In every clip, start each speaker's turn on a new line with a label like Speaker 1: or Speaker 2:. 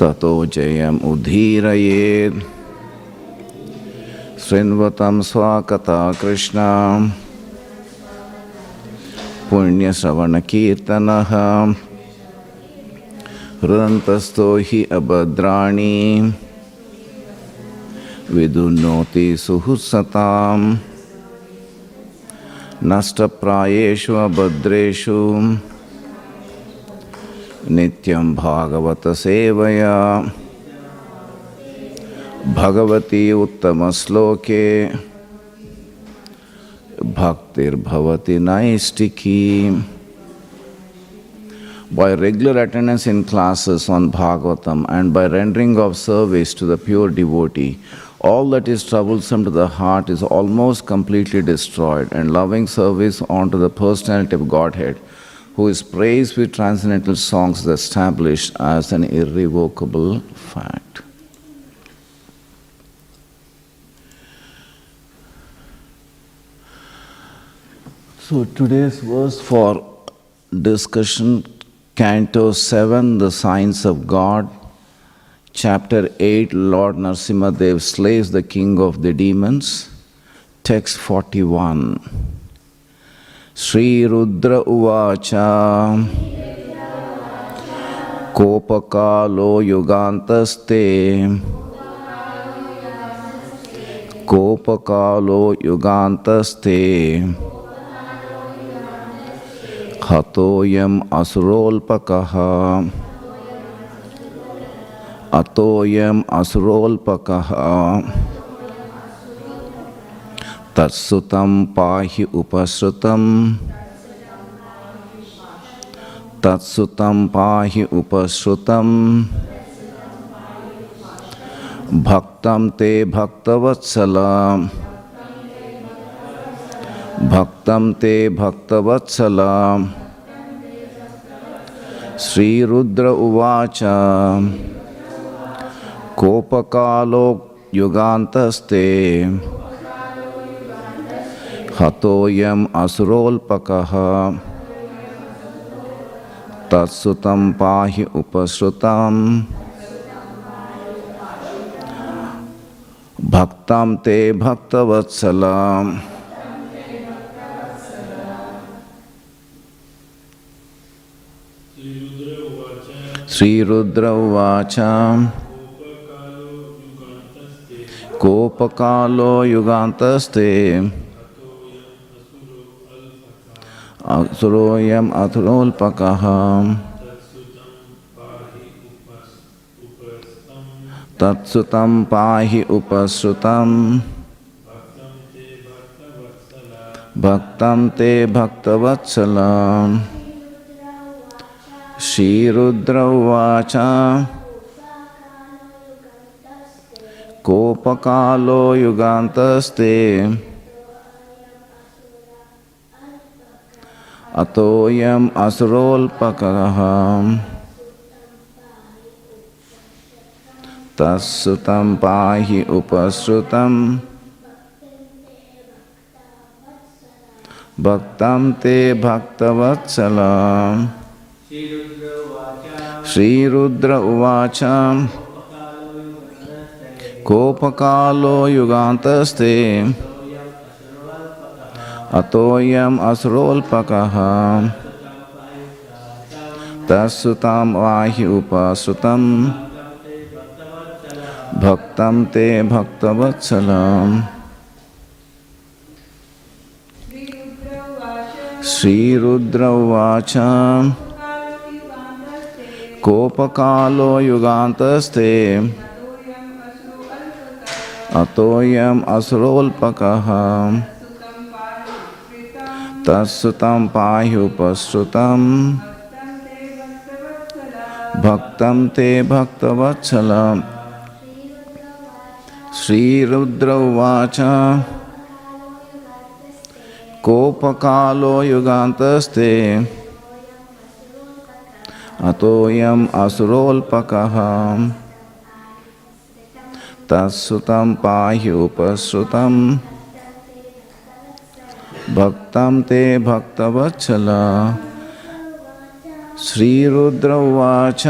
Speaker 1: ततो जयम् उद्धीरयेत् शृण्वतं स्वाकथा कृष्णा। पुण्यश्रवणकीर्तनः। हृदन्तस्थो हि अभद्राणि। विदुनोति सुहृत्सताम्। नष्टप्रायेषु अभद्रेषु। नित्यं भागवतसेवया Bhagwati उत्तमश्लोके भक्तिर्भवति नैष्टिकी By regular attendance in classes on Bhagavatam and by rendering of service to the pure devotee, all that is troublesome to the heart is almost completely destroyed, and loving service unto the personality of Godhead, who is praised with transcendental songs, is established as an irrevocable fact. So today's verse for discussion, Canto 7, The Signs of God, Chapter 8, Lord Narsimhadev slays the king of the demons, text 41. Sri Rudra उवाच। कोपकालो युगान्तस्ते। कोपकालो युगान्तस्ते। हतोऽयम् असुरोल्पकः। अतोऽयम् असुरोल्पकः। तत्सुतं पाहि उपसृतं। तत्सुतं पाहि उपसृतं। भक्तं ते भक्तवत्सला। भक्तं ते भक्तवत्सला। श्रीरुद्र उवाच। कोपकालो युगान्तस्ते। हतोऽयम् असुरोल्पकः। तत्सुतं पाहि उपसृताम् भक्तं ते भक्तवत्सला श्रीरुद्र उवाच। कोपकालो युगान्तस्ते। असुरोऽयम् अथुरोल्पकः। तत्सुतं पाहि उपसृतं भक्तं ते भक्तवत्सला। श्रीरुद्र उवाच कोपकालो युगान्तस्ते। अतोऽयम् असुरोल्पकः तत्सुतं पाहि उपसृतं भक्तं ते भक्तवत्सल। श्रीरुद्र उवाच। कोपकालो युगान्तस्ते। अतोऽयम् असुरोल्पकः। तत्सुतां वाहि उपसृतं। भक्तं ते भक्तवत्सलम्। श्रीरुद्र उवाच कोपकालो युगान्तस्ते अतोऽयम् असुरोल्पकः। तत्सुतं पाहि उपसृतं भक्तं ते भक्तवत्सल। श्रीरुद्र उवाच। कोपकालो युगान्तस्ते। अतोऽयम् असुरोल्पकः। तत्सुतं पाहि उपसृतं भक्तं ते भक्तवत्सल। श्रीरुद्र उवाच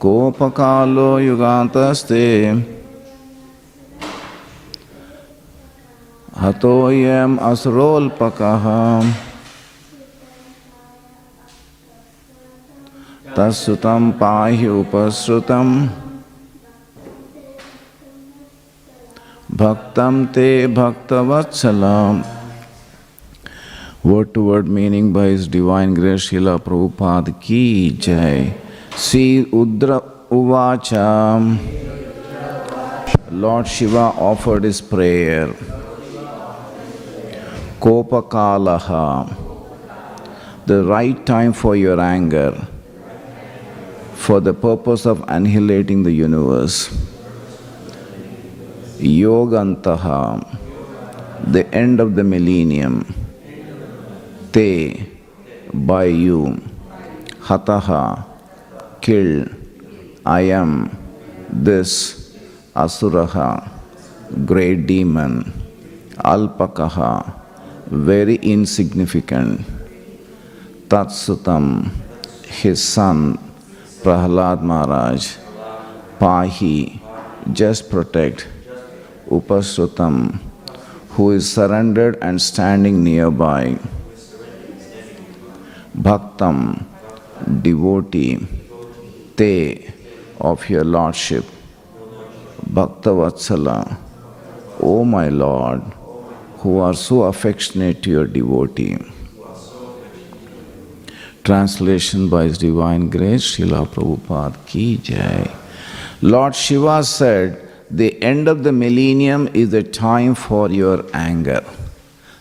Speaker 1: कोपकालो युगान्तस्ते। हतोऽयम् असुरोल्पकः। तत्सुतं पाहि उपसृतं भक्तम ते भक्तवत्सल word to word meaning by his divine grace Prabhupada की जय। श्री उद्र उवाच। Lord Shiva offered his prayer कोप काल the right time for your anger for the purpose of annihilating the universe Yogantaha. The end of the millennium. te by you. hataha kill. I am this asuraha great demon. alpakaha very insignificant. tatsutam his son prahlad maharaj. Pahi. Just protect upasrutam who is surrendered and standing nearby Bhaktam, devotee, te of your Lordship, Bhaktavatsala, O my Lord, who are so affectionate to your devotee. Translation by His Divine Grace, Srila Prabhupada Ki Jai. Lord Shiva said, The end of the millennium is a time for your anger.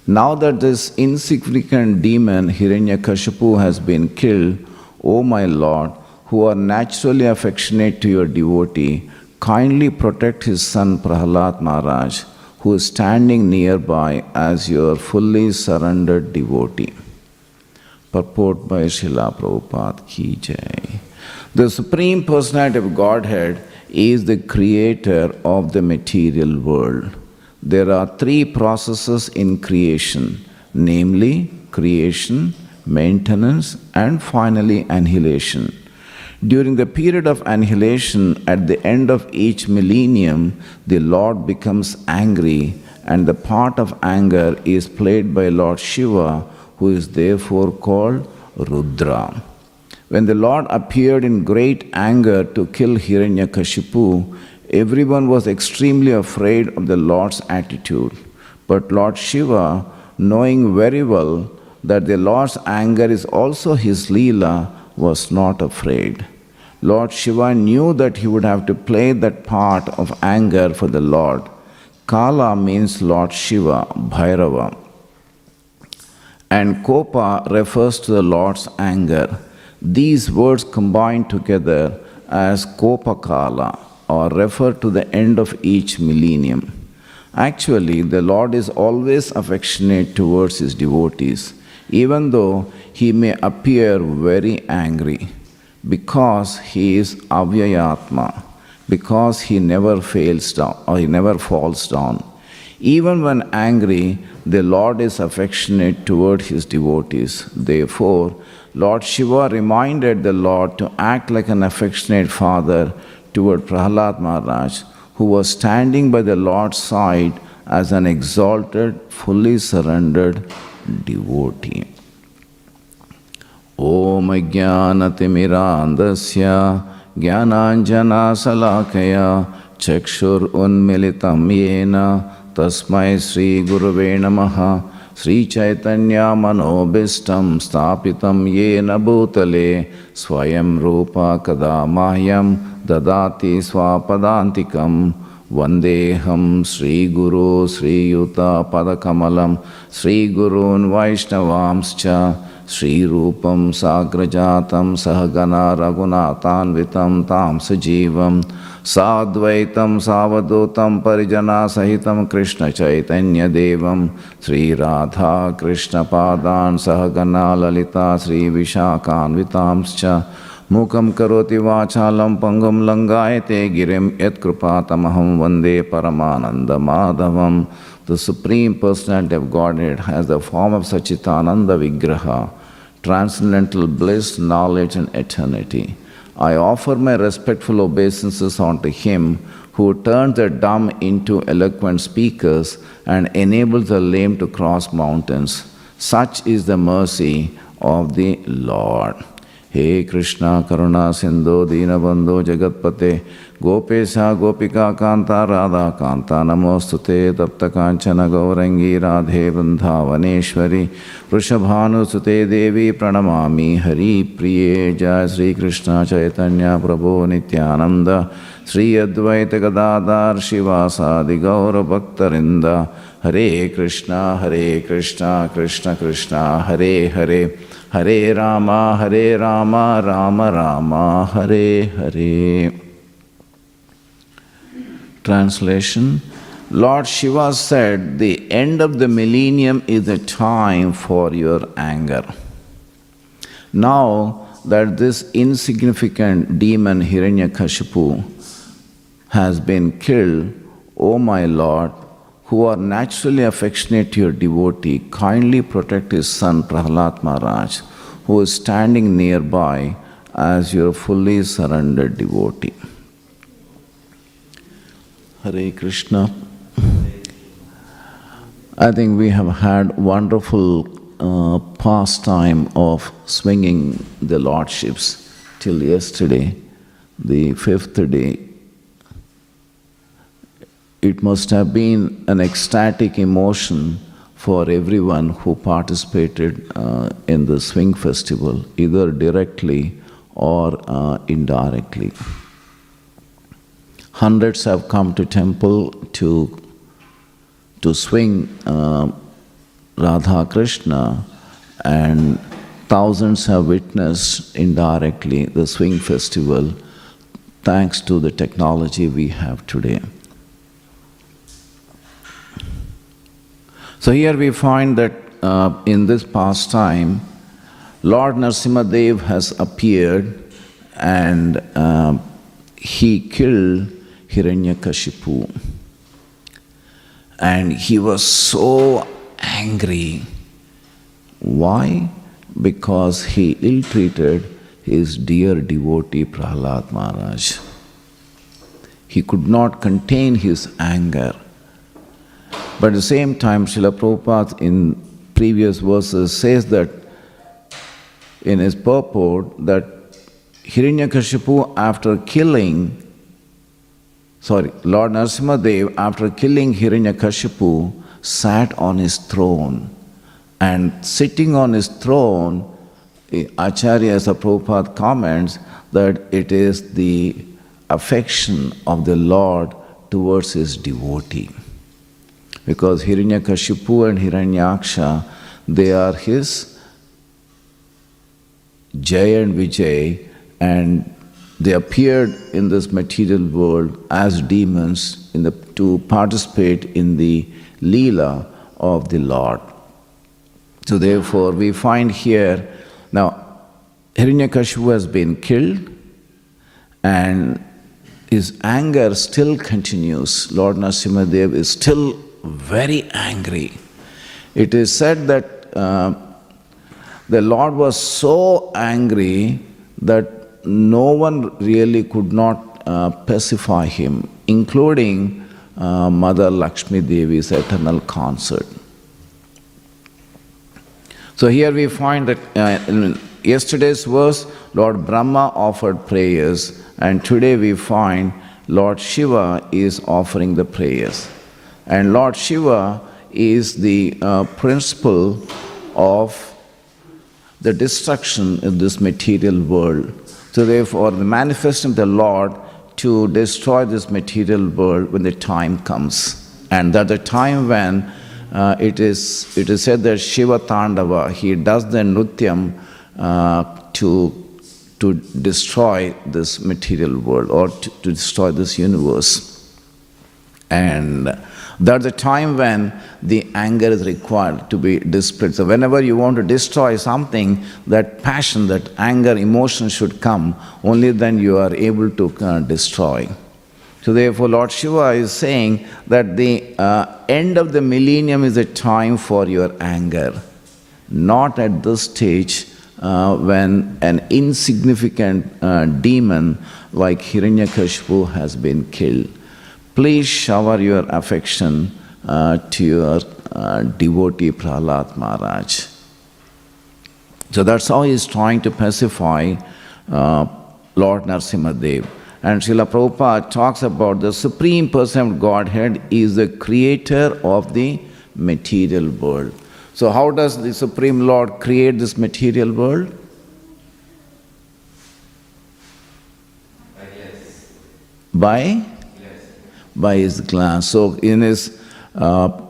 Speaker 1: Now that this insignificant demon Hiranyakashipu has been killed, O my Lord, who are naturally affectionate to your devotee, kindly protect his son Prahlad Maharaj, who is standing nearby as your fully surrendered devotee. Purport by Srila Prabhupada Ki Jai. The Supreme Personality of Godhead is the creator of the material world. There are three processes in creation, namely creation, maintenance, and finally annihilation. During the period of annihilation, at the end of each millennium, the Lord becomes angry, and the part of anger is played by Lord Shiva, who is therefore called Rudra. When the Lord appeared in great anger to kill Hiranyakashipu, everyone was extremely afraid of the Lord's attitude. But Lord Shiva, knowing very well that the Lord's anger is also his Leela, was not afraid. Lord Shiva knew that he would have to play that part of anger for the Lord. Kala means Lord Shiva, Bhairava. And Kopa refers to the Lord's anger. These words combine together as Kopakala or refer to the end of each millennium. Actually, the Lord is always affectionate towards his devotees, even though he may appear very angry, because he is Avyayatma, because he never fails down or he never falls down. Even when angry, the Lord is affectionate toward his devotees. Therefore, Lord Shiva reminded the Lord to act like an affectionate father toward Prahlad Maharaj, who was standing by the Lord's side as an exalted, fully surrendered devotee. ॐ ज्ञानतिमिरान्धस्य ज्ञानाञ्जनाशलाकया चक्षुरुन्मिलितं येन तस्मै श्रीगुरुवे नमः श्रीचैतन्यमनोभीष्टं स्थापितं येन भूतले स्वयं रूपा कदा माह्यं ददाति स्वापदान्तिकं वन्देऽहं श्रीगुरो श्रीयुतपदकमलं श्रीगुरून् वैष्णवांश्च श्रीरूपं साग्रजातं सहगना रघुनाथान्वितं तां सजीवं साद्वैतं सावधूतं परिजनासहितं कृष्णचैतन्यदेवं श्रीराधा कृष्णपादान् सहगना ललिता श्रीविशाखान्वितांश्च। मुखं करोति वाचालं पङ्गुं लङ्गायते गिरिं यत्कृपातमहं वन्दे परमानन्दमाधवं। The supreme person godhead has the form of सच्चितानन्दविग्रहः transcendental blessed knowledge and eternity I offer my respectful obeisances unto him who turns the dumb into eloquent speakers and enables the lame to cross mountains. Such is the mercy of the Lord. Hey Krishna, Karuna, Sindhu, Deenabandhu, Jagatpate, गोपेश गोपिका कांता राधा कांता नमोस्तुते तप्त कांचन गौरंगी राधे वृंदावनेश्वरी वृषभानुसुते देवी, प्रणमामि, हरि प्रिये, जय श्री कृष्ण चैतन्य प्रभो नित्यानंद श्री अद्वैत गदाधार शिवासादि गौरभक्तरिंद हरे कृष्णा हरे कृष्णा, कृष्ण कृष्णा, हरे हरे हरे रामा हरे Rama, Ram Rama, Hare Hare. Translation Lord Shiva said, The end of the millennium is a time for your anger. Now that this insignificant demon Hiranyakashipu has been killed, O my Lord, who are naturally affectionate to your devotee, kindly protect his son Prahlad Maharaj, who is standing nearby as your fully surrendered devotee. Hare Krishna. I think we have had wonderful uh, pastime of swinging the lordships till yesterday, the fifth day. It must have been an ecstatic emotion for everyone who participated uh, in the swing festival, either directly or uh, indirectly. Hundreds have come to temple to, to swing uh, Radha Krishna, and thousands have witnessed indirectly the swing festival thanks to the technology we have today. So here we find that uh, in this past time, Lord Narsimhadev has appeared and uh, he killed Hiranyakashipu. And he was so angry. Why? Because he ill treated his dear devotee Prahlad Maharaj. He could not contain his anger. But at the same time, Srila Prabhupada in previous verses says that in his purport that Hiranyakashipu after killing sorry, Lord Narasimha Narasimhadev, after killing Hiranyakashipu, sat on his throne. And sitting on his throne, eh, Acharya as a Prabhupada comments that it is the affection of the Lord towards his devotee. Because Hiranyakashipu and Hiranyaksha, they are his Jay and Vijay, and they appeared in this material world as demons the, to participate in the Leela of the Lord. So, therefore, we find here now Hiranyakashipu has been killed and his anger still continues. Lord Narasimhadev is still very angry. It is said that uh, the Lord was so angry that no one really could not uh, pacify him, including uh, Mother Lakshmi Devi's eternal consort. So here we find that uh, yesterday's verse, Lord Brahma offered prayers, and today we find Lord Shiva is offering the prayers. And Lord Shiva is the uh, principle of the destruction in this material world. So, therefore, the manifesting the Lord to destroy this material world when the time comes. And that the time when uh, it, is, it is said that Shiva Tandava, he does the Nrutyam uh, to, to destroy this material world or to, to destroy this universe. And that's the time when the anger is required to be displayed. So, whenever you want to destroy something, that passion, that anger, emotion should come, only then you are able to uh, destroy. So, therefore, Lord Shiva is saying that the uh, end of the millennium is a time for your anger. Not at this stage, uh, when an insignificant uh, demon like Hiranyakashipu has been killed. Please shower your affection uh, to your uh, devotee Prahlad Maharaj. So that's how he's trying to pacify uh, Lord Narsimhadev. And Srila Prabhupada talks about the Supreme Person of Godhead is the creator of the material world. So, how does the Supreme Lord create this material world? By? By his glance. So, in his, uh,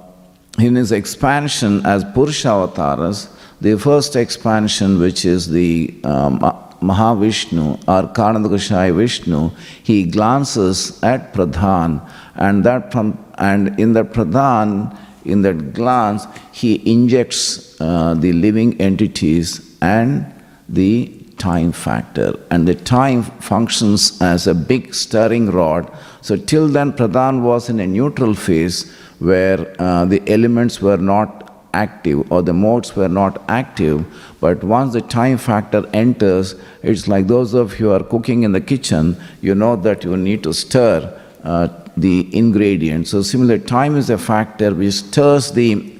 Speaker 1: in his expansion as Purusha avatars, the first expansion, which is the um, Mahavishnu or Karanodakashai Vishnu, he glances at Pradhan, and that and in that Pradhan, in that glance, he injects uh, the living entities and the time factor. And the time functions as a big stirring rod. So, till then, Pradhan was in a neutral phase where uh, the elements were not active or the modes were not active. But once the time factor enters, it's like those of you who are cooking in the kitchen, you know that you need to stir uh, the ingredients. So, similar time is a factor which stirs the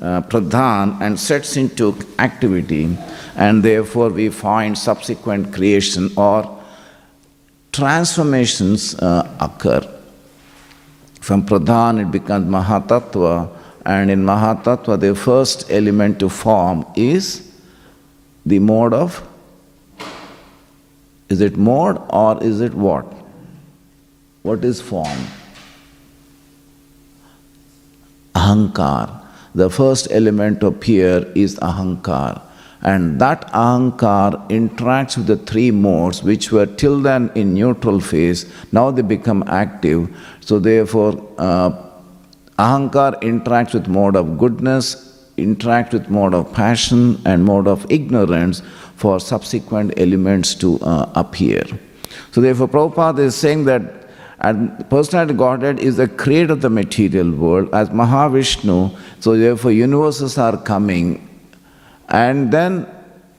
Speaker 1: uh, pradhan and sets into activity, and therefore we find subsequent creation or transformations uh, occur. From pradhan, it becomes mahatattva, and in mahatattva, the first element to form is the mode of. Is it mode or is it what? What is form? Ahankar. The first element to appear is Ahankar. And that Ahankar interacts with the three modes which were till then in neutral phase, now they become active. So, therefore, uh, Ahankar interacts with mode of goodness, interacts with mode of passion, and mode of ignorance for subsequent elements to uh, appear. So, therefore, Prabhupada is saying that and personality Godhead is the creator of the material world as Mahavishnu. So therefore universes are coming. And then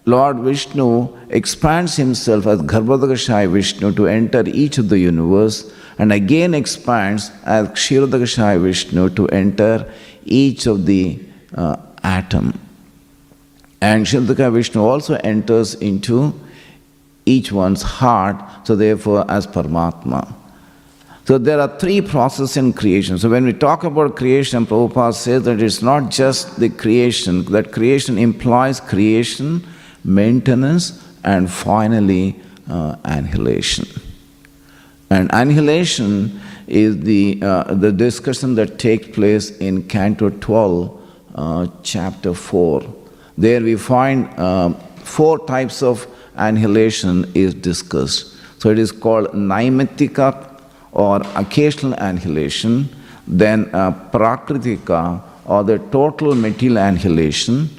Speaker 1: Lord Vishnu expands himself as Garbhodakashai Vishnu to enter each of the universe and again expands as Kshirodakashai Vishnu to enter each of the uh, atom. And Kshirodakashai Vishnu also enters into each one's heart, so therefore as Paramatma. So there are three processes in creation. So when we talk about creation, Prabhupada says that it's not just the creation, that creation implies creation, maintenance, and finally uh, annihilation. And annihilation is the, uh, the discussion that takes place in Canto 12, uh, chapter 4. There we find uh, four types of annihilation is discussed. So it is called Naimittika or occasional annihilation, then uh, prakritika or the total material annihilation,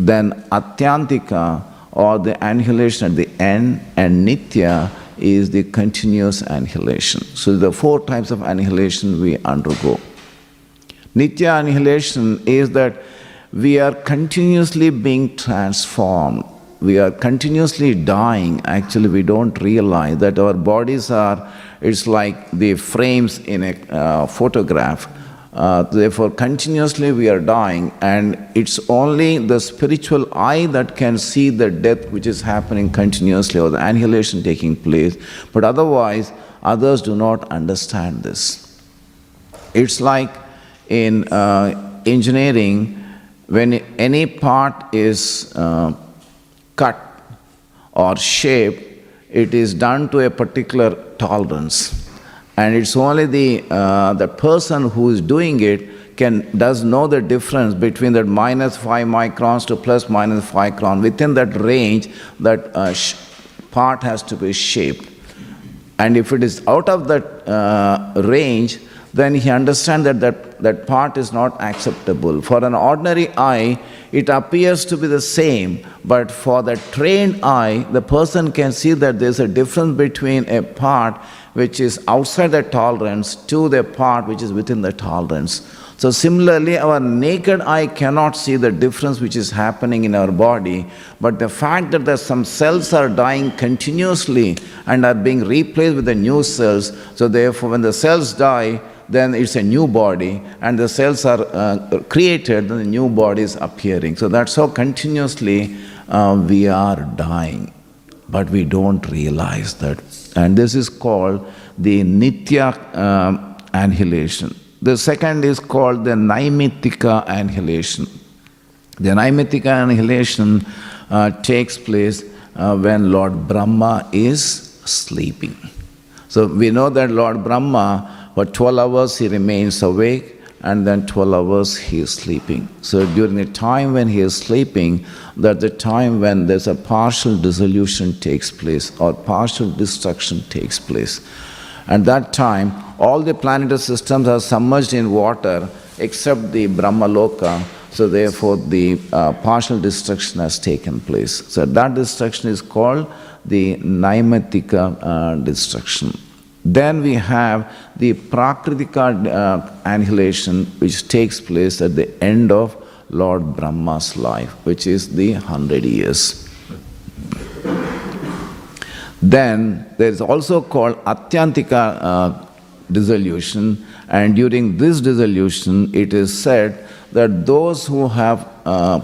Speaker 1: then atyantika or the annihilation at the end, and nitya is the continuous annihilation. So the four types of annihilation we undergo. Nitya annihilation is that we are continuously being transformed. We are continuously dying. Actually, we don't realize that our bodies are it's like the frames in a uh, photograph. Uh, therefore, continuously we are dying, and it's only the spiritual eye that can see the death which is happening continuously or the annihilation taking place. But otherwise, others do not understand this. It's like in uh, engineering, when any part is uh, cut or shaped, it is done to a particular tolerance. And it's only the, uh, the person who is doing it can, does know the difference between that minus 5 microns to plus minus 5 micron. Within that range, that uh, part has to be shaped. And if it is out of that uh, range, then he understands that that that part is not acceptable. For an ordinary eye, it appears to be the same, but for the trained eye, the person can see that there's a difference between a part which is outside the tolerance to the part which is within the tolerance. So, similarly, our naked eye cannot see the difference which is happening in our body, but the fact that some cells are dying continuously and are being replaced with the new cells, so therefore, when the cells die, then it's a new body, and the cells are uh, created, then the new body is appearing. So, that's how continuously uh, we are dying, but we don't realize that. And this is called the Nitya um, annihilation. The second is called the Naimittika annihilation. The Naimittika annihilation uh, takes place uh, when Lord Brahma is sleeping. So we know that Lord Brahma, for 12 hours he remains awake and then 12 hours he is sleeping. So during the time when he is sleeping, that the time when there's a partial dissolution takes place or partial destruction takes place. At that time, all the planetary systems are submerged in water except the Brahmaloka. So, therefore, the uh, partial destruction has taken place. So, that destruction is called the Naimittika uh, destruction. Then we have the Prakritika uh, annihilation, which takes place at the end of Lord Brahma's life, which is the hundred years. Then there is also called Atyantika uh, dissolution, and during this dissolution, it is said that those who have uh,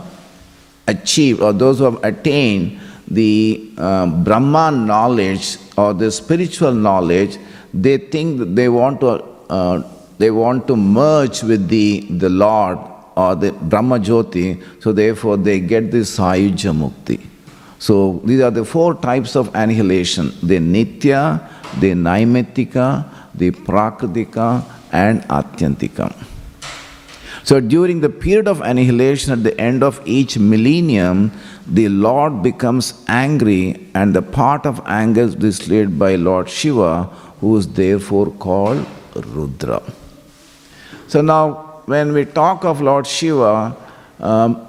Speaker 1: achieved or those who have attained the uh, Brahma knowledge or the spiritual knowledge, they think that they want to uh, they want to merge with the, the Lord or the Brahma Jyoti, so therefore they get this Sayuja Mukti. So these are the four types of annihilation the Nitya, the Naimittika, the Prakritika, and Atyantika. So during the period of annihilation at the end of each millennium, the Lord becomes angry, and the part of anger is displayed by Lord Shiva, who is therefore called Rudra. So now, when we talk of Lord Shiva, um,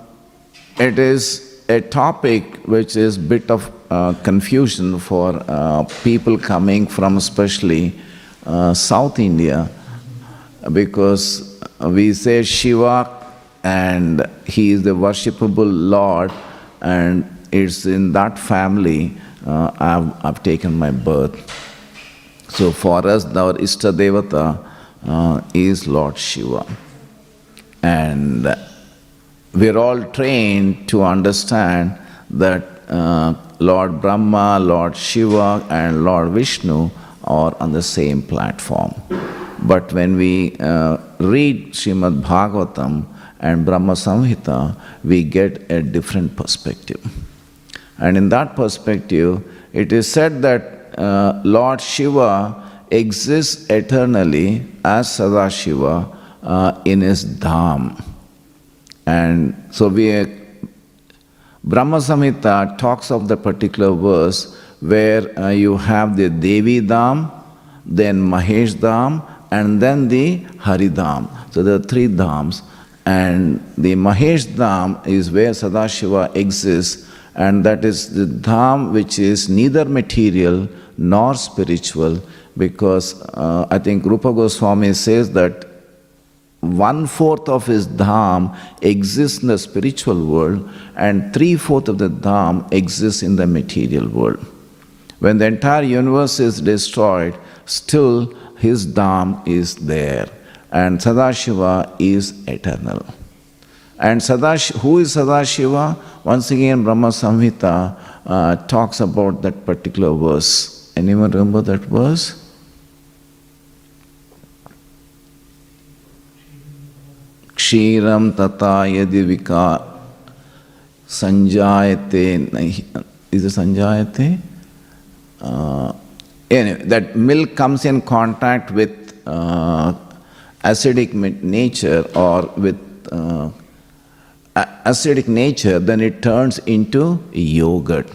Speaker 1: it is a topic which is bit of uh, confusion for uh, people coming from especially uh, South India because we say Shiva and he is the worshipable Lord and it's in that family uh, I've, I've taken my birth. So for us, our Ishta Devata uh, is Lord Shiva. And we're all trained to understand that uh, Lord Brahma, Lord Shiva, and Lord Vishnu are on the same platform. But when we uh, read Srimad Bhagavatam and Brahma Samhita, we get a different perspective. And in that perspective, it is said that uh, Lord Shiva exists eternally as Sadashiva uh, in his Dham. And so we Brahma Samhita talks of the particular verse where uh, you have the Devi Dham, then Mahesh Dham, and then the Hari Dham. So there are three Dhams, and the Mahesh Dham is where Sadashiva exists, and that is the Dham which is neither material nor spiritual, because uh, I think Rupa Goswami says that one fourth of his dham exists in the spiritual world, and three fourths of the dham exists in the material world. When the entire universe is destroyed, still his dham is there, and Sadashiva is eternal. And Sadash, who is Sadashiva? Once again, Brahma Samhita uh, talks about that particular verse. Anyone remember that verse? Kshiram tata yadivika sanjayate nahi. Is it sanjayate? Uh, anyway, that milk comes in contact with uh, acidic nature or with uh, acidic nature, then it turns into yogurt.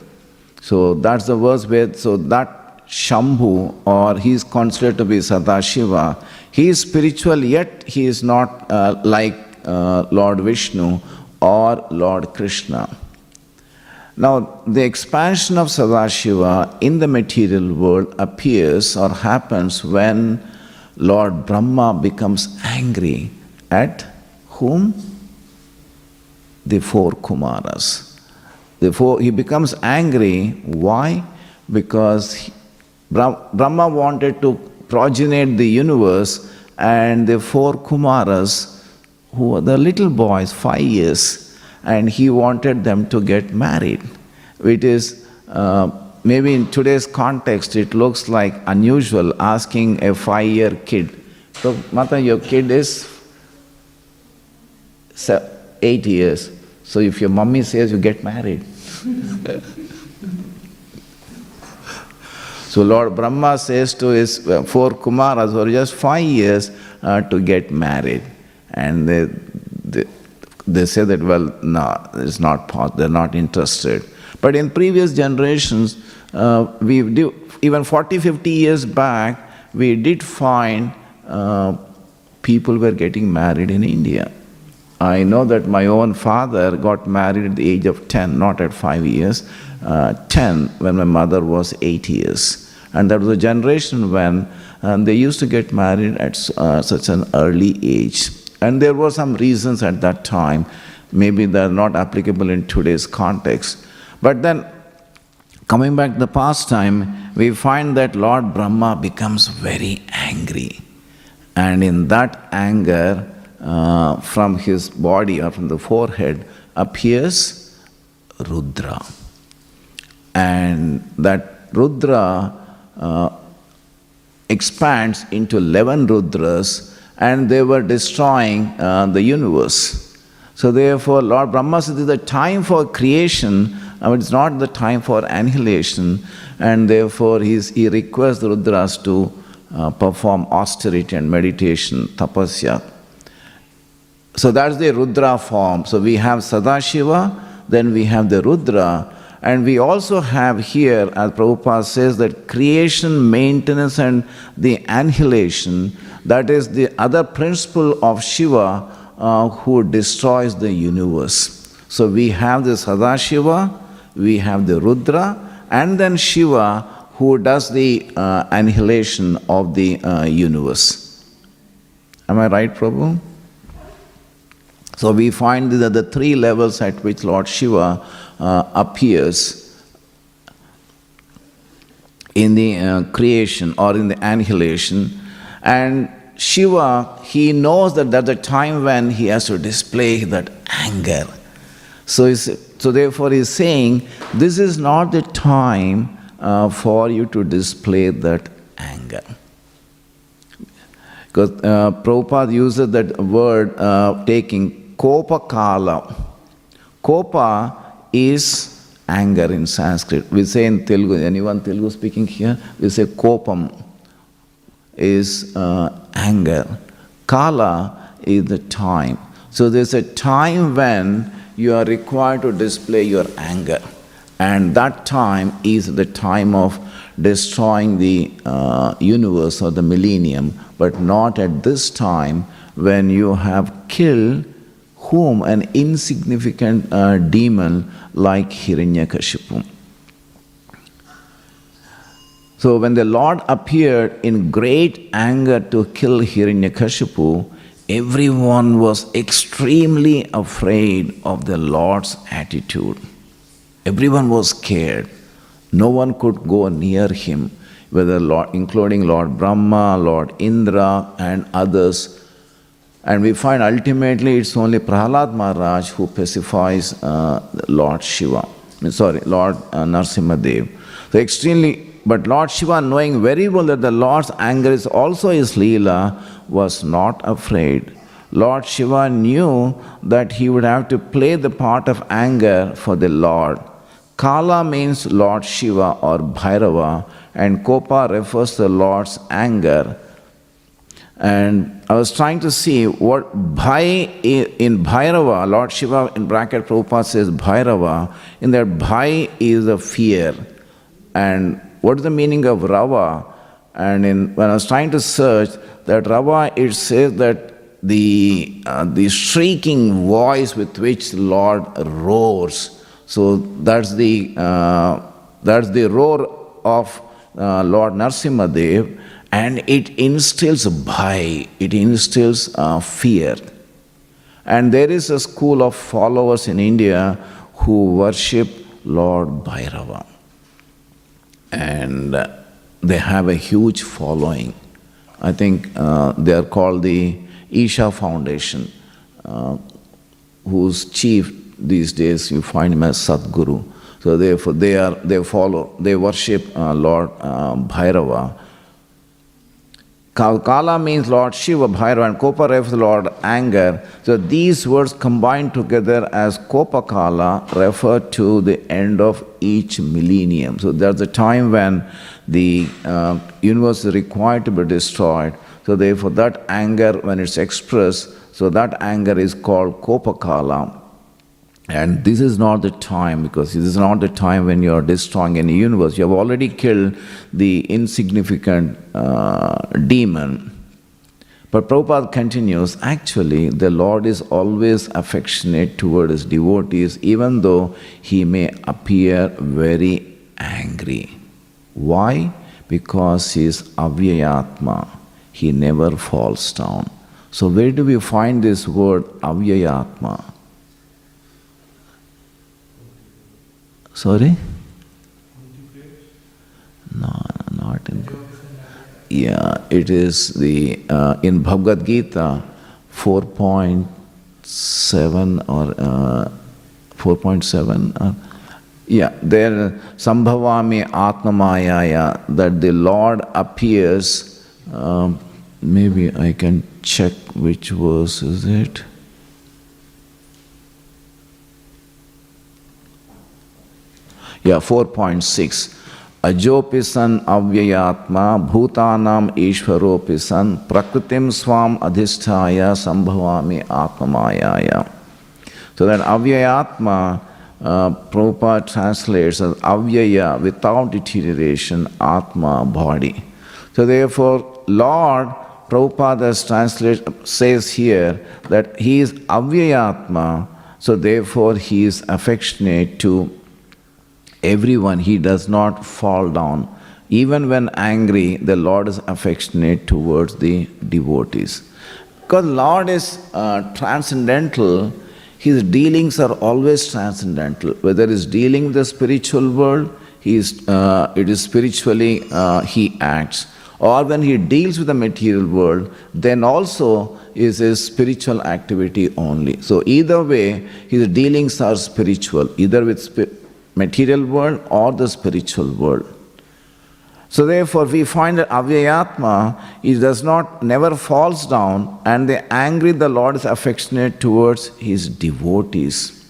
Speaker 1: So that's the verse where, so that Shambhu, or he is considered to be Sadashiva, he is spiritual, yet he is not uh, like uh, Lord Vishnu or Lord Krishna. Now, the expansion of Sadashiva in the material world appears or happens when Lord Brahma becomes angry at whom? The four Kumaras. Therefore, he becomes angry. Why? Because Brahma wanted to progenate the universe, and the four Kumaras, who were the little boys, five years, and he wanted them to get married. It is uh, maybe in today's context, it looks like unusual asking a five year kid. So, Mata, your kid is eight years. So, if your mummy says you get married. so, Lord Brahma says to his uh, four Kumaras are just five years uh, to get married. And they, they, they say that, well, no, it's not possible, they're not interested. But in previous generations, uh, we do, even 40, 50 years back, we did find uh, people were getting married in India. I know that my own father got married at the age of 10, not at 5 years, uh, 10 when my mother was 8 years. And that was a generation when um, they used to get married at uh, such an early age. And there were some reasons at that time, maybe they're not applicable in today's context. But then, coming back to the past time, we find that Lord Brahma becomes very angry. And in that anger, uh, from his body or from the forehead appears Rudra. And that Rudra uh, expands into 11 Rudras and they were destroying uh, the universe. So, therefore, Lord Brahma said, the time for creation it's not the time for annihilation, and therefore he requests the Rudras to uh, perform austerity and meditation, tapasya. So that's the Rudra form. So we have Sadashiva, then we have the Rudra, and we also have here, as Prabhupada says, that creation, maintenance, and the annihilation, that is the other principle of Shiva uh, who destroys the universe. So we have the Sadashiva, we have the Rudra, and then Shiva who does the uh, annihilation of the uh, universe. Am I right, Prabhu? So we find that the three levels at which Lord Shiva appears in the uh, creation or in the annihilation. And Shiva, he knows that there's the time when he has to display that anger. So so therefore, he's saying this is not the time uh, for you to display that anger. Because uh, Prabhupada uses that word uh, taking kopa kala. Kopa is anger in Sanskrit. We say in Telugu, anyone Telugu speaking here? We say kopam is uh, anger. Kala is the time. So there's a time when you are required to display your anger. And that time is the time of destroying the uh, universe or the millennium, but not at this time when you have killed whom an insignificant uh, demon like Hiranyakashipu. So when the Lord appeared in great anger to kill Hiranyakashipu, everyone was extremely afraid of the Lord's attitude. Everyone was scared. No one could go near him, whether Lord, including Lord Brahma, Lord Indra, and others. And we find ultimately it's only Prahlad Maharaj who pacifies uh, Lord Shiva. Sorry, Lord uh, Narsimhadev. So extremely but Lord Shiva, knowing very well that the Lord's anger is also his Leela, was not afraid. Lord Shiva knew that he would have to play the part of anger for the Lord. Kala means Lord Shiva or Bhairava, and Kopa refers to the Lord's anger. And I was trying to see what Bhai in Bhairava, Lord Shiva in bracket Prabhupada says Bhairava, in that Bhai is a fear. And what is the meaning of Rava? And in, when I was trying to search that Rava, it says that the, uh, the shrieking voice with which Lord roars. So that's the, uh, that's the roar of uh, Lord Narsimhadev, and it instills bhai, it instills uh, fear. And there is a school of followers in India who worship Lord Bhairava. And uh, they have a huge following. I think uh, they are called the Isha Foundation, uh, whose chief these days you find him as Sadhguru. So therefore they are they follow they worship uh, Lord uh, Bhairava. Kala means Lord Shiva, Bhairava, and Kopa refers to Lord anger. So these words combined together as Kopakala refer to the end of each millennium. So there's a time when the uh, universe is required to be destroyed. So therefore, that anger, when it's expressed, so that anger is called Kopakala. And this is not the time, because this is not the time when you are destroying any universe. You have already killed the insignificant uh, demon. But Prabhupada continues actually, the Lord is always affectionate toward his devotees, even though he may appear very angry. Why? Because he is Avyayatma he never falls down. So, where do we find this word avyayatma? Sorry? No, not in. Yeah, it is the uh, in Bhagavad Gita 4.7 or uh, 4.7. Uh, yeah, there Sambhavami Atmamayaya that the Lord appears um, maybe I can check which verse is it. Yeah, 4.6. Ajopi san avyayatma bhutanam ishvaropi san prakritim swam adhisthaya sambhavami atmamayaya. So that avyayatma, uh, translates as avyaya, without deterioration, atma, body. So therefore, Lord, Prabhupada translate, says here that he is avyayatma, so therefore he is affectionate to everyone. He does not fall down. Even when angry, the Lord is affectionate towards the devotees. Because Lord is uh, transcendental, his dealings are always transcendental. Whether he's dealing with the spiritual world, he is, uh, it is spiritually uh, he acts or when he deals with the material world, then also is his spiritual activity only. So either way, his dealings are spiritual, either with material world or the spiritual world. So therefore, we find that Avyayatma he does not never falls down, and the angry the Lord is affectionate towards his devotees.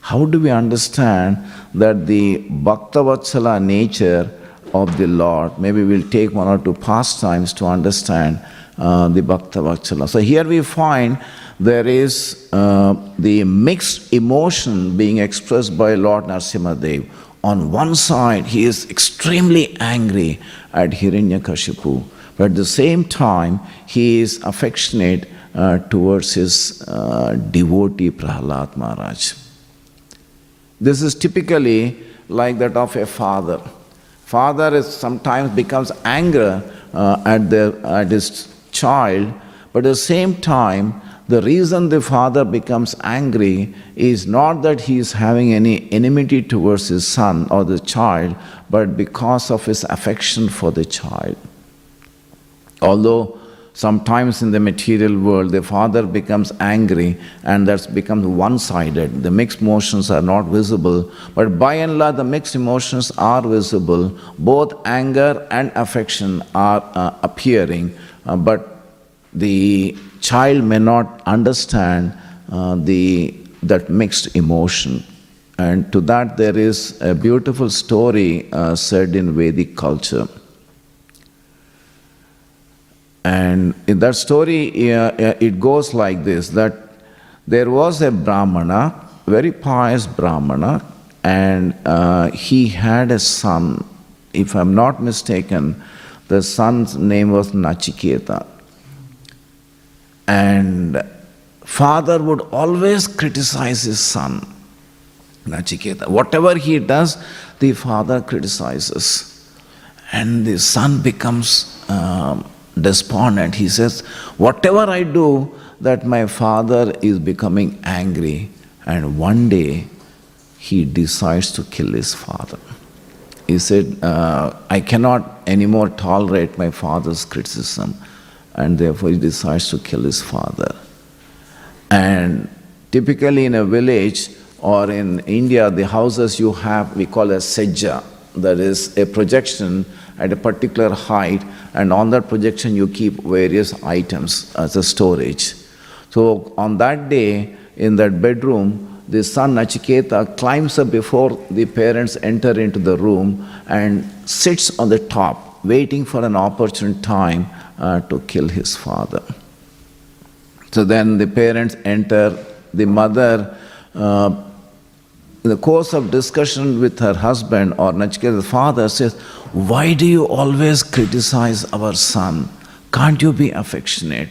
Speaker 1: How do we understand that the Bhaktavatsala nature of the Lord. Maybe we'll take one or two pastimes to understand uh, the Bhakta Vatsala. So here we find there is uh, the mixed emotion being expressed by Lord Narsimhadev. On one side, he is extremely angry at Hiranyakashipu, but at the same time, he is affectionate uh, towards his uh, devotee Prahlad Maharaj. This is typically like that of a father Father is sometimes becomes angry uh, at, the, at his child, but at the same time, the reason the father becomes angry is not that he is having any enmity towards his son or the child, but because of his affection for the child. Although Sometimes in the material world, the father becomes angry and that becomes one sided. The mixed emotions are not visible, but by and large, the mixed emotions are visible. Both anger and affection are uh, appearing, uh, but the child may not understand uh, the, that mixed emotion. And to that, there is a beautiful story uh, said in Vedic culture. And in that story, uh, it goes like this that there was a Brahmana, very pious Brahmana, and uh, he had a son. if I'm not mistaken, the son's name was Nachiketa. And father would always criticize his son, Nachiketa. Whatever he does, the father criticizes. And the son becomes um, despondent. He says, Whatever I do, that my father is becoming angry. And one day, he decides to kill his father. He said, uh, I cannot anymore tolerate my father's criticism. And therefore, he decides to kill his father. And typically, in a village or in India, the houses you have, we call as sejja, that is a projection at a particular height, and on that projection, you keep various items as a storage. So, on that day, in that bedroom, the son Nachiketa climbs up before the parents enter into the room and sits on the top, waiting for an opportune time uh, to kill his father. So then the parents enter, the mother, uh, in the course of discussion with her husband or Nachiketa's father, says, Why do you always criticize our son? Can't you be affectionate?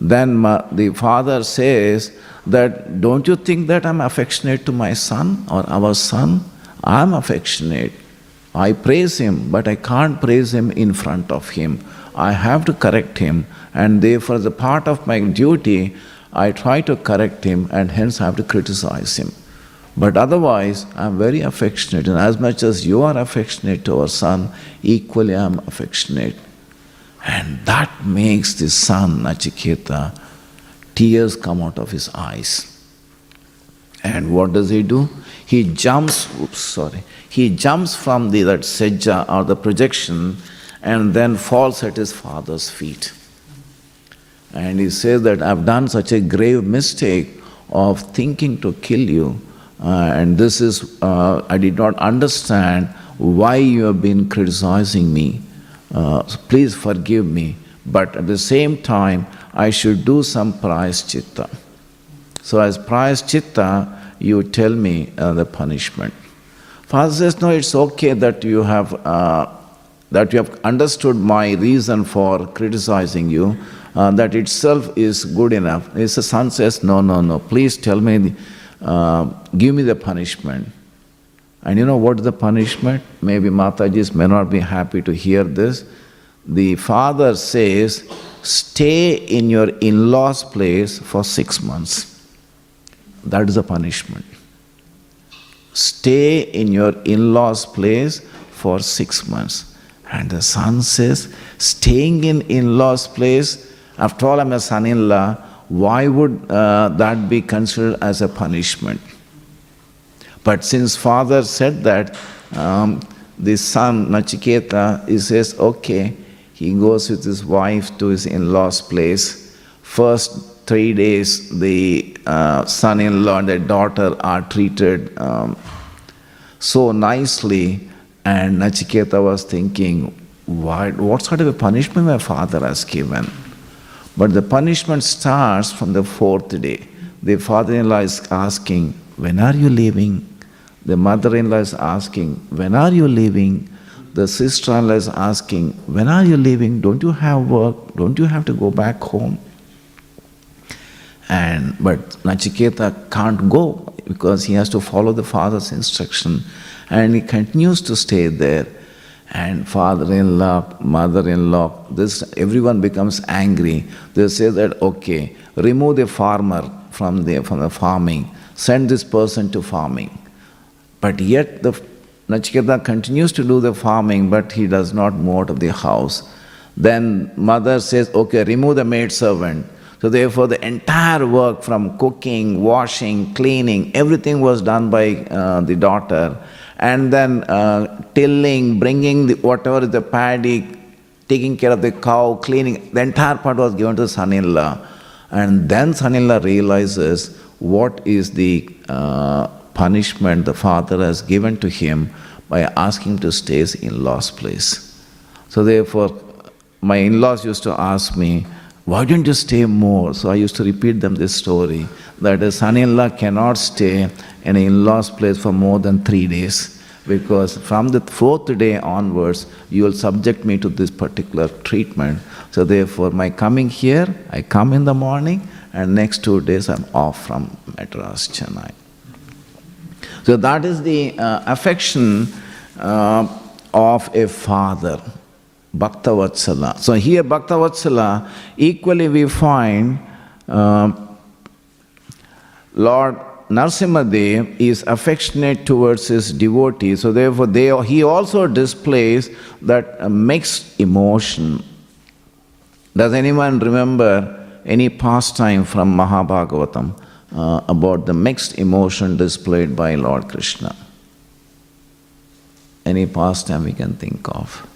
Speaker 1: Then the father says that, Don't you think that I'm affectionate to my son or our son? I'm affectionate. I praise him, but I can't praise him in front of him. I have to correct him, and therefore, as a part of my duty, I try to correct him, and hence I have to criticize him. But otherwise, I'm very affectionate, and as much as you are affectionate to our son, equally I'm affectionate. And that makes the son, Nachiketa, tears come out of his eyes. And what does he do? He jumps, oops, sorry, he jumps from the, that sejja or the projection and then falls at his father's feet. And he says that I've done such a grave mistake of thinking to kill you, uh, and this is, uh, I did not understand why you have been criticizing me. Uh, please forgive me, but at the same time, I should do some chitta. So, as chitta, you tell me uh, the punishment. Father says, No, it's okay that you have. That you have understood my reason for criticizing you, uh, that itself is good enough. His son says, No, no, no, please tell me, the, uh, give me the punishment. And you know what the punishment? Maybe Matajis may not be happy to hear this. The father says, Stay in your in law's place for six months. That is the punishment. Stay in your in law's place for six months. And the son says, Staying in in law's place, after all, I'm a son in law, why would uh, that be considered as a punishment? But since father said that, um, the son Nachiketa, he says, okay, he goes with his wife to his in-law's place. First three days, the uh, son-in-law and the daughter are treated um, so nicely, and Nachiketa was thinking, what, what sort of a punishment my father has given? But the punishment starts from the fourth day. The father-in-law is asking, when are you leaving? The mother in law is asking, When are you leaving? The sister in law is asking, When are you leaving? Don't you have work? Don't you have to go back home? And but Nachiketa can't go because he has to follow the father's instruction and he continues to stay there. And father-in-law, mother-in-law, this everyone becomes angry. They say that okay, remove the farmer from the from the farming, send this person to farming. But yet the Nachiketa continues to do the farming, but he does not move out of the house. Then mother says, okay, remove the maid servant. So therefore the entire work from cooking, washing, cleaning, everything was done by uh, the daughter. And then uh, tilling, bringing the, whatever is the paddy, taking care of the cow, cleaning, the entire part was given to the. And then son-in-law realizes what is the uh, punishment the father has given to him by asking to stay in-laws place. So therefore, my in-laws used to ask me, why don't you stay more? So I used to repeat them this story that a cannot stay in an in-law's place for more than three days. because from the fourth day onwards, you will subject me to this particular treatment. So, therefore, my coming here, I come in the morning, and next two days I'm off from Madras, Chennai. So, that is the uh, affection uh, of a father. Bhaktavatsala. So here Bhaktavatsala, equally we find uh, Lord Narsimhadev is affectionate towards his devotees. So therefore they, he also displays that uh, mixed emotion. Does anyone remember any pastime from Mahabhagavatam uh, about the mixed emotion displayed by Lord Krishna? Any pastime we can think of?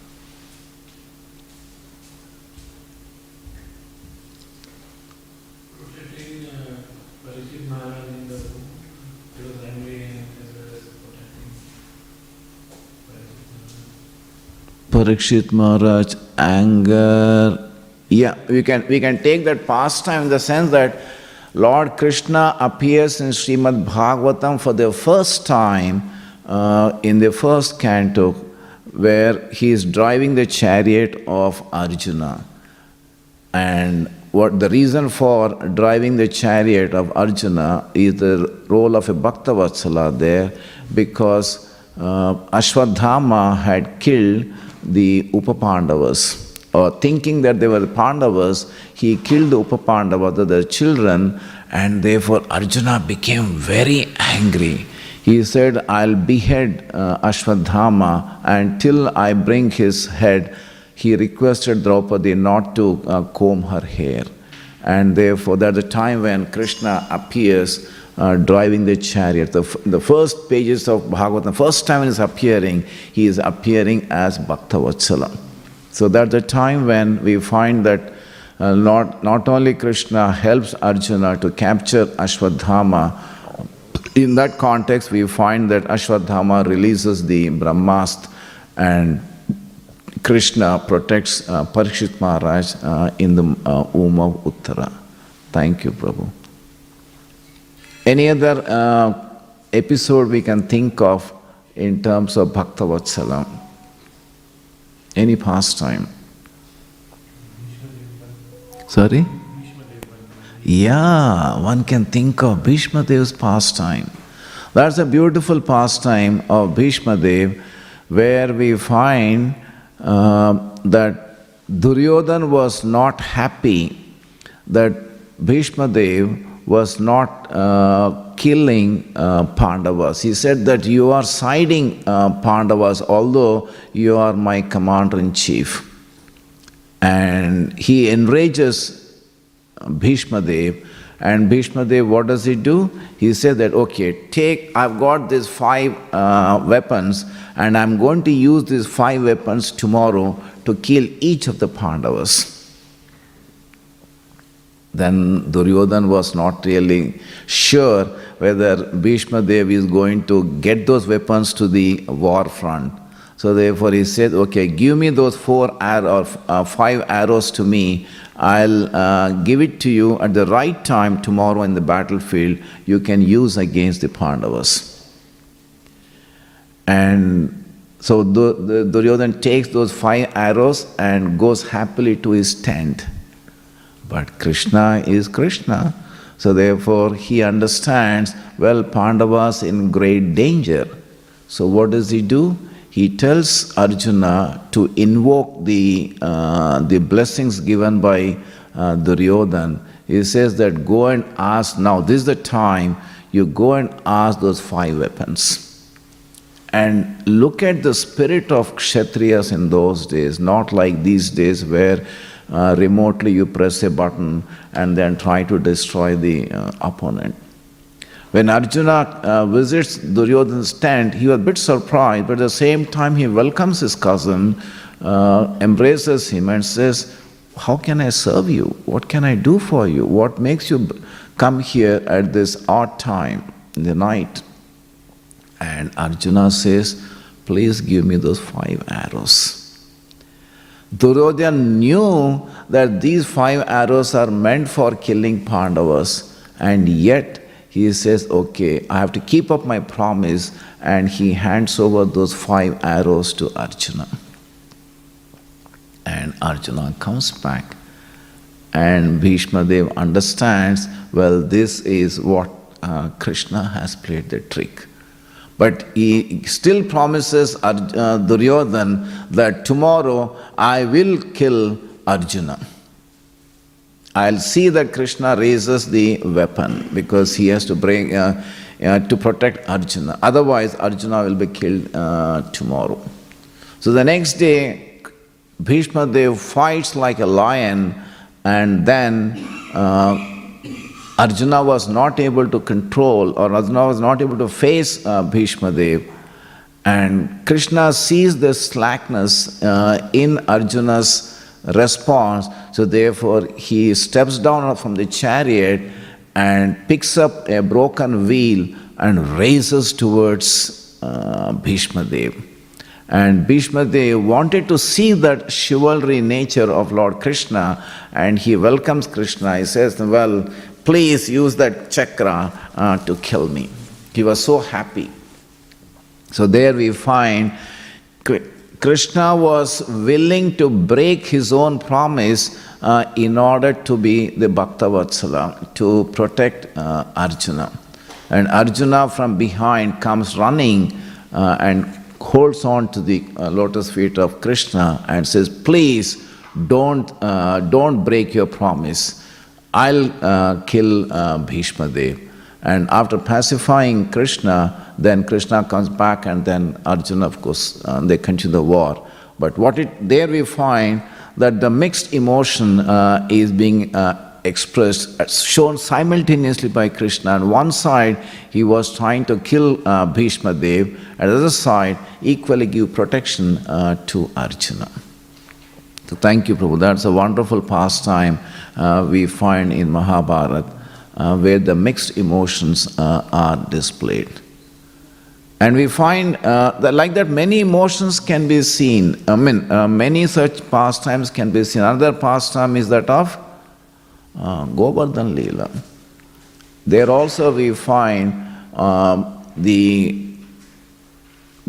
Speaker 1: Parikshit Maharaj, anger. Yeah, we can, we can take that pastime in the sense that Lord Krishna appears in Srimad Bhagavatam for the first time uh, in the first canto, where he is driving the chariot of Arjuna. And what the reason for driving the chariot of Arjuna is the role of a Bhaktavatsala there, because uh, Ashwadhama had killed the Upapandavas. Or thinking that they were Pandavas, he killed the Upapandavas, the children, and therefore Arjuna became very angry. He said, I'll behead uh, Ashwadhama until I bring his head. He requested Draupadi not to uh, comb her hair. And therefore, that's the time when Krishna appears uh, driving the chariot. The, the first pages of Bhagavatam, the first time he is appearing, he is appearing as Bhaktavatsala. So that's the time when we find that uh, not, not only Krishna helps Arjuna to capture Ashwadhama, in that context we find that Ashwadhama releases the Brahmast and Krishna protects uh, Parikshit Maharaj uh, in the uh, womb of Uttara. Thank you, Prabhu. Any other uh, episode we can think of in terms of Bhaktavatsala? Any pastime? Sorry? Yeah, one can think of Bhishma Dev's pastime. That's a beautiful pastime of Bhishma Dev where we find uh, that Duryodhan was not happy that Bhishma Dev was not uh, killing uh, Pandavas. He said that you are siding uh, Pandavas, although you are my commander in chief. And he enrages Bhishma Dev. And Bhishma Dev, what does he do? He said that, okay, take, I've got these five uh, weapons, and I'm going to use these five weapons tomorrow to kill each of the Pandavas. Then Duryodhan was not really sure whether Bhishma Dev is going to get those weapons to the war front. So therefore he said, okay, give me those four arrows, uh, five arrows to me. I'll uh, give it to you at the right time tomorrow in the battlefield. You can use against the Pandavas. And so Duryodhan takes those five arrows and goes happily to his tent. But Krishna is Krishna. So therefore he understands, well, Pandavas in great danger. So what does he do? He tells Arjuna to invoke the, uh, the blessings given by uh, Duryodhan. He says that go and ask now, this is the time, you go and ask those five weapons. And look at the spirit of Kshatriyas in those days, not like these days where uh, remotely you press a button and then try to destroy the uh, opponent. When Arjuna uh, visits Duryodhana's tent, he was a bit surprised, but at the same time he welcomes his cousin, uh, embraces him, and says, How can I serve you? What can I do for you? What makes you come here at this odd time in the night? And Arjuna says, Please give me those five arrows. Duryodhana knew that these five arrows are meant for killing Pandavas, and yet he says, Okay, I have to keep up my promise, and he hands over those five arrows to Arjuna. And Arjuna comes back, and Bhishma Dev understands well, this is what uh, Krishna has played the trick. But he still promises Arj- uh, Duryodhan that tomorrow I will kill Arjuna. I'll see that Krishna raises the weapon because he has to bring uh, uh, to protect Arjuna. Otherwise, Arjuna will be killed uh, tomorrow. So the next day, Bhishma Dev fights like a lion, and then uh, Arjuna was not able to control, or Arjuna was not able to face uh, Bhishma Dev. And Krishna sees the slackness uh, in Arjuna's response, so therefore he steps down from the chariot and picks up a broken wheel and races towards uh, Bhishma Dev. And Bhishma Dev wanted to see that chivalry nature of Lord Krishna, and he welcomes Krishna. He says, Well, please use that chakra uh, to kill me. He was so happy. So there we find Krishna was willing to break his own promise uh, in order to be the Bhakta Vatsala, to protect uh, Arjuna. And Arjuna from behind comes running uh, and holds on to the uh, lotus feet of Krishna and says, Please don't, uh, don't break your promise. I'll uh, kill uh, Bhishma Dev. And after pacifying Krishna, then Krishna comes back, and then Arjuna, of course, uh, they continue the war. But what it there we find that the mixed emotion uh, is being uh, expressed, uh, shown simultaneously by Krishna. On one side, he was trying to kill uh, Bhishma Dev, at the other side, equally give protection uh, to Arjuna. So thank you, Prabhu. That's a wonderful pastime uh, we find in Mahabharata, uh, where the mixed emotions uh, are displayed. And we find uh, that, like that, many emotions can be seen. I mean, uh, many such pastimes can be seen. Another pastime is that of uh, Govardhan Leela. There also we find um, the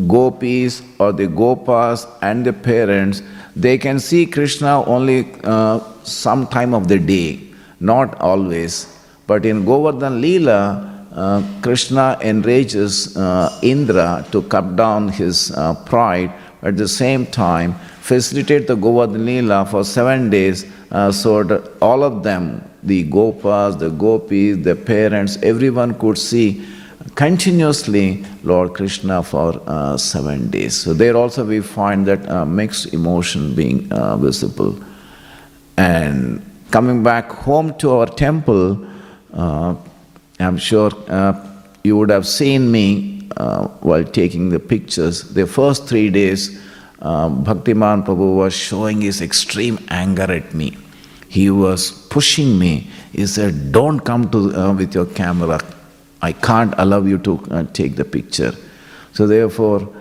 Speaker 1: gopis or the gopas and the parents, they can see Krishna only uh, some time of the day, not always. But in Govardhan Leela, uh, Krishna enrages uh, Indra to cut down his uh, pride, at the same time facilitate the Govardhan Leela for seven days uh, so that all of them, the Gopas, the Gopis, the parents, everyone could see continuously Lord Krishna for uh, seven days. So there also we find that uh, mixed emotion being uh, visible. And coming back home to our temple, uh, I'm sure uh, you would have seen me uh, while taking the pictures. The first three days, Bhaktiman Prabhu was showing his extreme anger at me. He was pushing me. He said, Don't come to, with your camera I can't allow you to uh, take the picture. So therefore,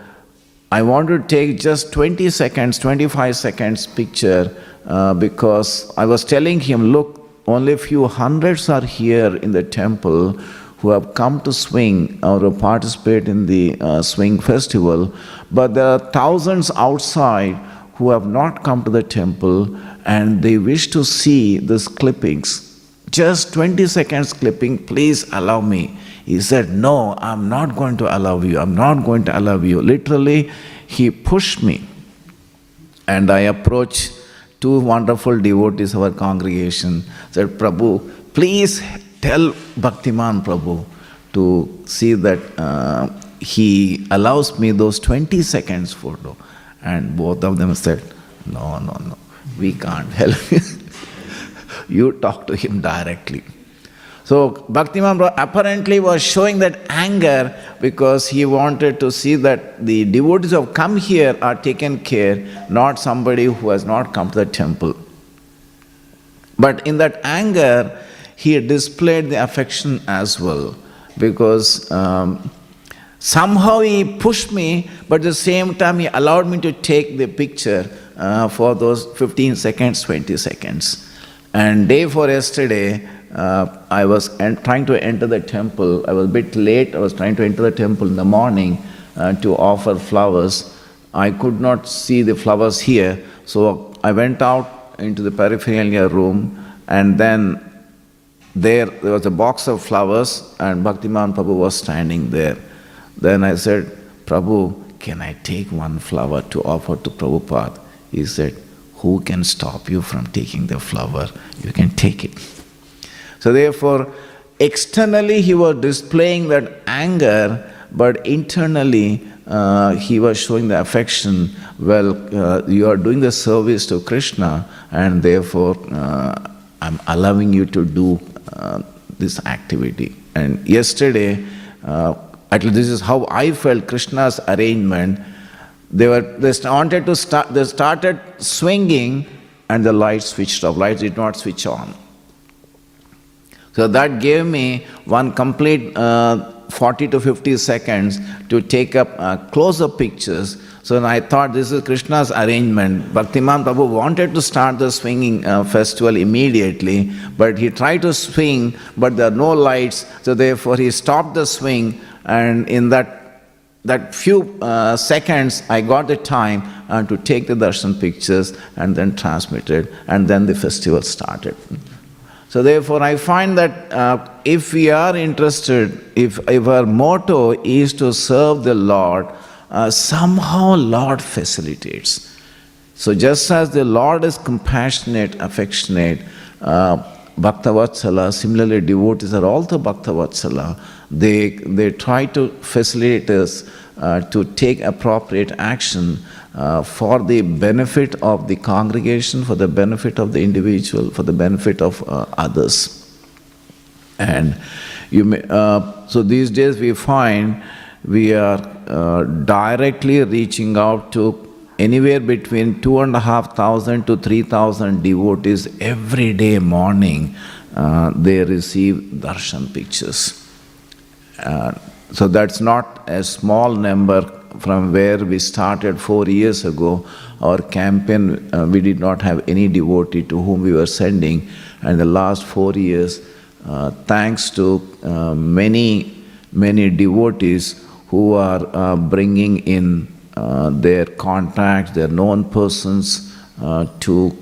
Speaker 1: I want to take just 20 seconds, 25 seconds picture uh, because I was telling him, look, only a few hundreds are here in the temple who have come to swing or participate in the uh, swing festival, but there are thousands outside who have not come to the temple and they wish to see these clippings. Just 20 seconds clipping, please allow me. He said, No, I'm not going to allow you. I'm not going to allow you. Literally, he pushed me. And I approached two wonderful devotees of our congregation. Said, Prabhu, please tell Bhaktiman Prabhu to see that uh, he allows me those 20 seconds photo. And both of them said, No, no, no, we can't help you. you talk to him directly. So Bhaktiman apparently was showing that anger because he wanted to see that the devotees who have come here are taken care, not somebody who has not come to the temple. But in that anger, he displayed the affection as well because um, somehow he pushed me, but at the same time he allowed me to take the picture uh, for those 15 seconds, 20 seconds. And day for yesterday, uh, I was en- trying to enter the temple. I was a bit late. I was trying to enter the temple in the morning. uh, to offer flowers. I could not see the flowers here, so I went out into the peripheral room and then there, there was a box of flowers and Bhaktiman Prabhu was standing there. Then I said, Prabhu, can I take one flower to offer to Prabhupada? He said, Who can stop you from taking the flower? You can take it. So, therefore, externally he was displaying that anger, but internally uh, he was showing the affection. Well, uh, you are doing the service to Krishna, and therefore uh, I'm allowing you to do uh, this activity. And yesterday, uh, at least this is how I felt Krishna's arrangement. They were they wanted to start. They started swinging, and the light switched off. Lights did not switch on. So that gave me one complete uh, 40 to 50 seconds to take up uh, close-up pictures. So I thought this is Krishna's arrangement. Bhaktiman Prabhu wanted to start the swinging uh, festival immediately, but he tried to swing, but there are no lights, so therefore he stopped the swing, and in that that few uh, seconds, I got the time uh, to take the darshan pictures and then transmit it, and then the festival started. So therefore, I find that uh, if we are interested, if, if our motto is to serve the Lord, uh, somehow Lord facilitates. So just as the Lord is compassionate, affectionate, uh, Bhaktavatsala, similarly devotees are also Bhaktavatsala. They, they try to facilitate us uh, to take appropriate action uh, for the benefit of the congregation, for the benefit of the individual, for the benefit of uh, others. And you may, uh, so these days we find we are uh, directly reaching out to anywhere between two and a half thousand to three thousand devotees every day morning. Uh, they receive darshan pictures. Uh, so that's not a small number from where we started four years ago. Our campaign, uh, we did not have any devotee to whom we were sending. And the last four years, uh, thanks to uh, many, many devotees who are uh, bringing in uh, their contacts, their known persons uh, to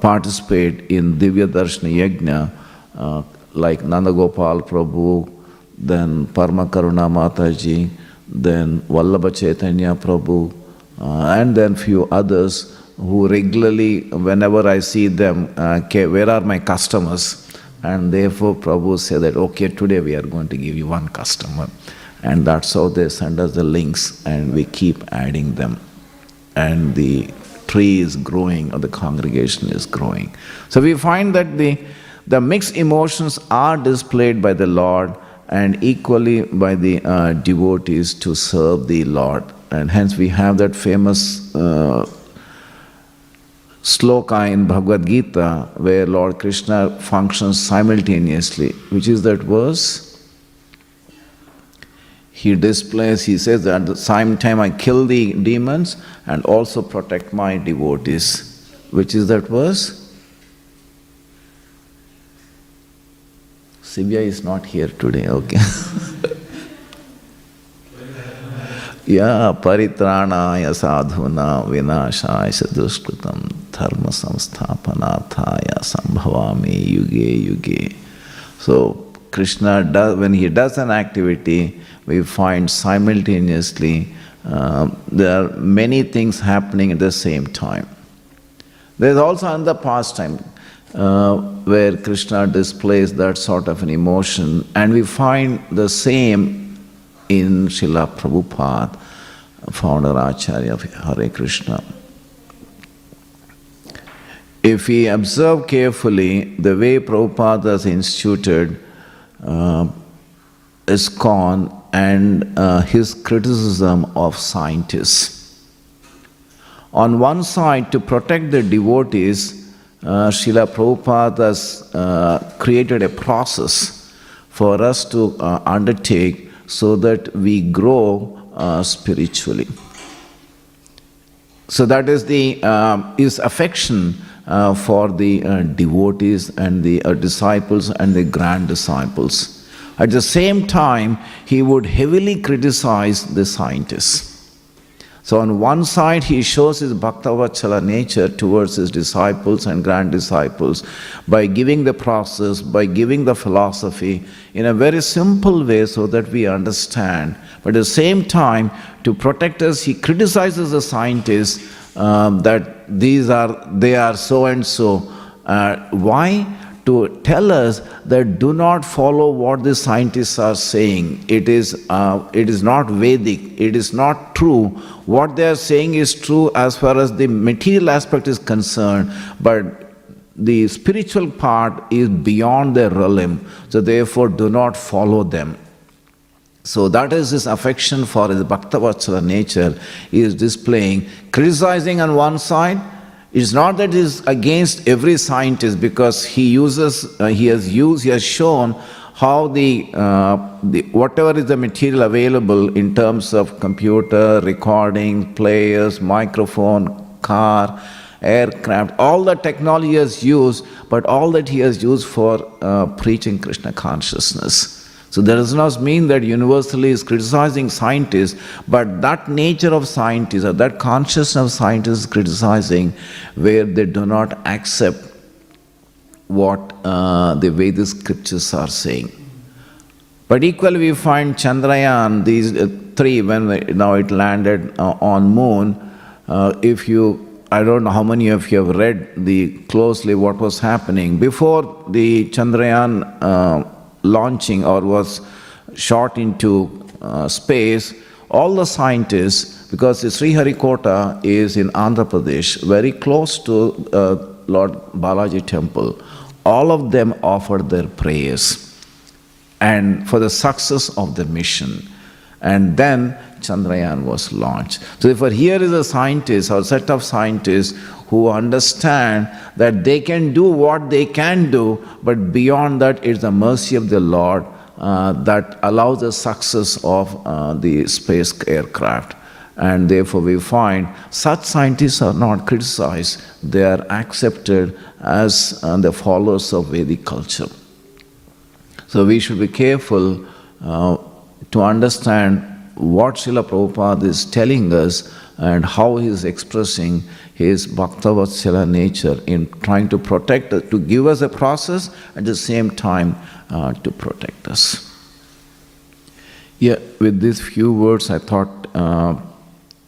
Speaker 1: participate in Divya Darshana Yajna, like Nandagopal Prabhu, then Parma Karuna Mataji, then Vallabha Chaitanya Prabhu, uh, and then few others who regularly, whenever I see them, uh, where are my customers? And therefore Prabhu said that, okay, today we are going to give you one customer. And that's how they send us the links and we keep adding them. And the tree is growing or the congregation is growing. So we find that the, the mixed emotions are displayed by the Lord and equally by the uh, devotees to serve the Lord. And hence we have that famous uh, sloka in Bhagavad Gita where Lord Krishna functions simultaneously, which is that verse. He displays, he says that at the same time I kill the demons and also protect my devotees. Which is that verse? Sivya is not here today, okay. या परित्राणाय साधुना विनाशाय दुष्कृतम धर्म संस्थापनाथाय संभवामी युगे युगे so krishna does when he does an activity we find simultaneously uh, there are many things happening at the same time there is also another pastime uh, where Krishna displays that sort of an emotion, and we find the same in Srila Prabhupada, founder Acharya of Hare Krishna. If we observe carefully the way Prabhupada has instituted uh, ISKCON and uh, his criticism of scientists. On one side, to protect the devotees, uh, Srila Prabhupada has uh, created a process for us to uh, undertake so that we grow uh, spiritually. So that is the uh, is affection for the devotees and the disciples and the grand disciples. At the same time, he would heavily criticize the scientists. So, on one side, he shows his Bhaktavatsala nature towards his disciples and grand disciples by giving the process, by giving the philosophy in a very simple way so that we understand. But at the same time, to protect us, he criticizes the scientists um, that these are, they are so and so. Uh, why? To tell us that do not follow what the scientists are saying. It is, uh, it is not Vedic, it is not true. What they are saying is true as far as the material aspect is concerned, but the spiritual part is beyond their realm, so therefore do not follow them. So that is his affection for his Bhaktavatsala nature he is displaying, criticizing on one side, it's not that he's against every scientist because he uses, uh, he has used, he has shown how the, uh, the, whatever is the material available in terms of computer, recording, players, microphone, car, aircraft, all the technology he has used, but all that he has used for uh, preaching Krishna consciousness. So that does not mean that universally is criticizing scientists, but that nature of scientists or that consciousness of scientists is criticizing where they do not accept what uh, the Vedic scriptures are saying. But equally we find Chandrayaan, these uh, three, when we, now it landed uh, on moon, uh, if you, I don't know how many of you have read the closely what was happening. Before the Chandrayaan uh, launching or was shot into uh, space, all the scientists, because the Sriharikota is in Andhra Pradesh, very close to uh, Lord Balaji temple, all of them offered their prayers and for the success of the mission. And then Chandrayaan was launched. So, therefore, here is a scientist or set of scientists who understand that they can do what they can do, but beyond that, it's the mercy of the Lord uh, that allows the success of uh, the space aircraft. And therefore, we find such scientists are not criticized, they are accepted as uh, the followers of Vedic culture. So, we should be careful uh, to understand what Srila Prabhupada is telling us and how he is expressing his Bhaktavatsala nature in trying to protect us, to give us a process, at the same time uh, to protect us. Yeah, with these few words, I thought uh,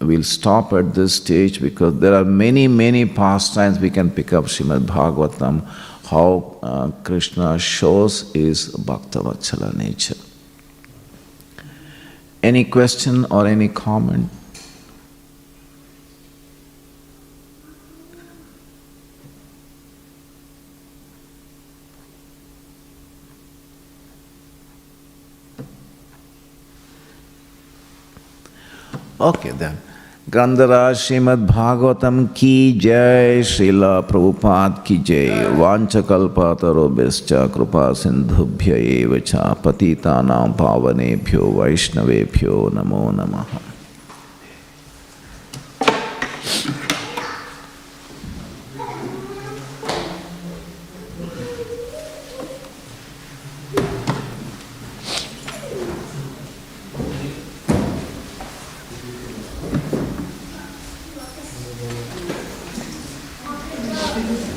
Speaker 1: we'll stop at this stage because there are many, many pastimes we can pick up Srimad Bhagavatam, how uh, Krishna shows his Bhaktavatsala nature. Any question or any comment? Okay then. ग्रंथराज Shrimad Bhagavatam की जय श्रीला प्रभुपाद की जय। वांचकल्पतरुभ्यश्च कृपा सिंधुभ्य च पतितानां पावनेभ्यो, वैष्णवेभ्यो नमो नमः।
Speaker 2: Yeah, yeah.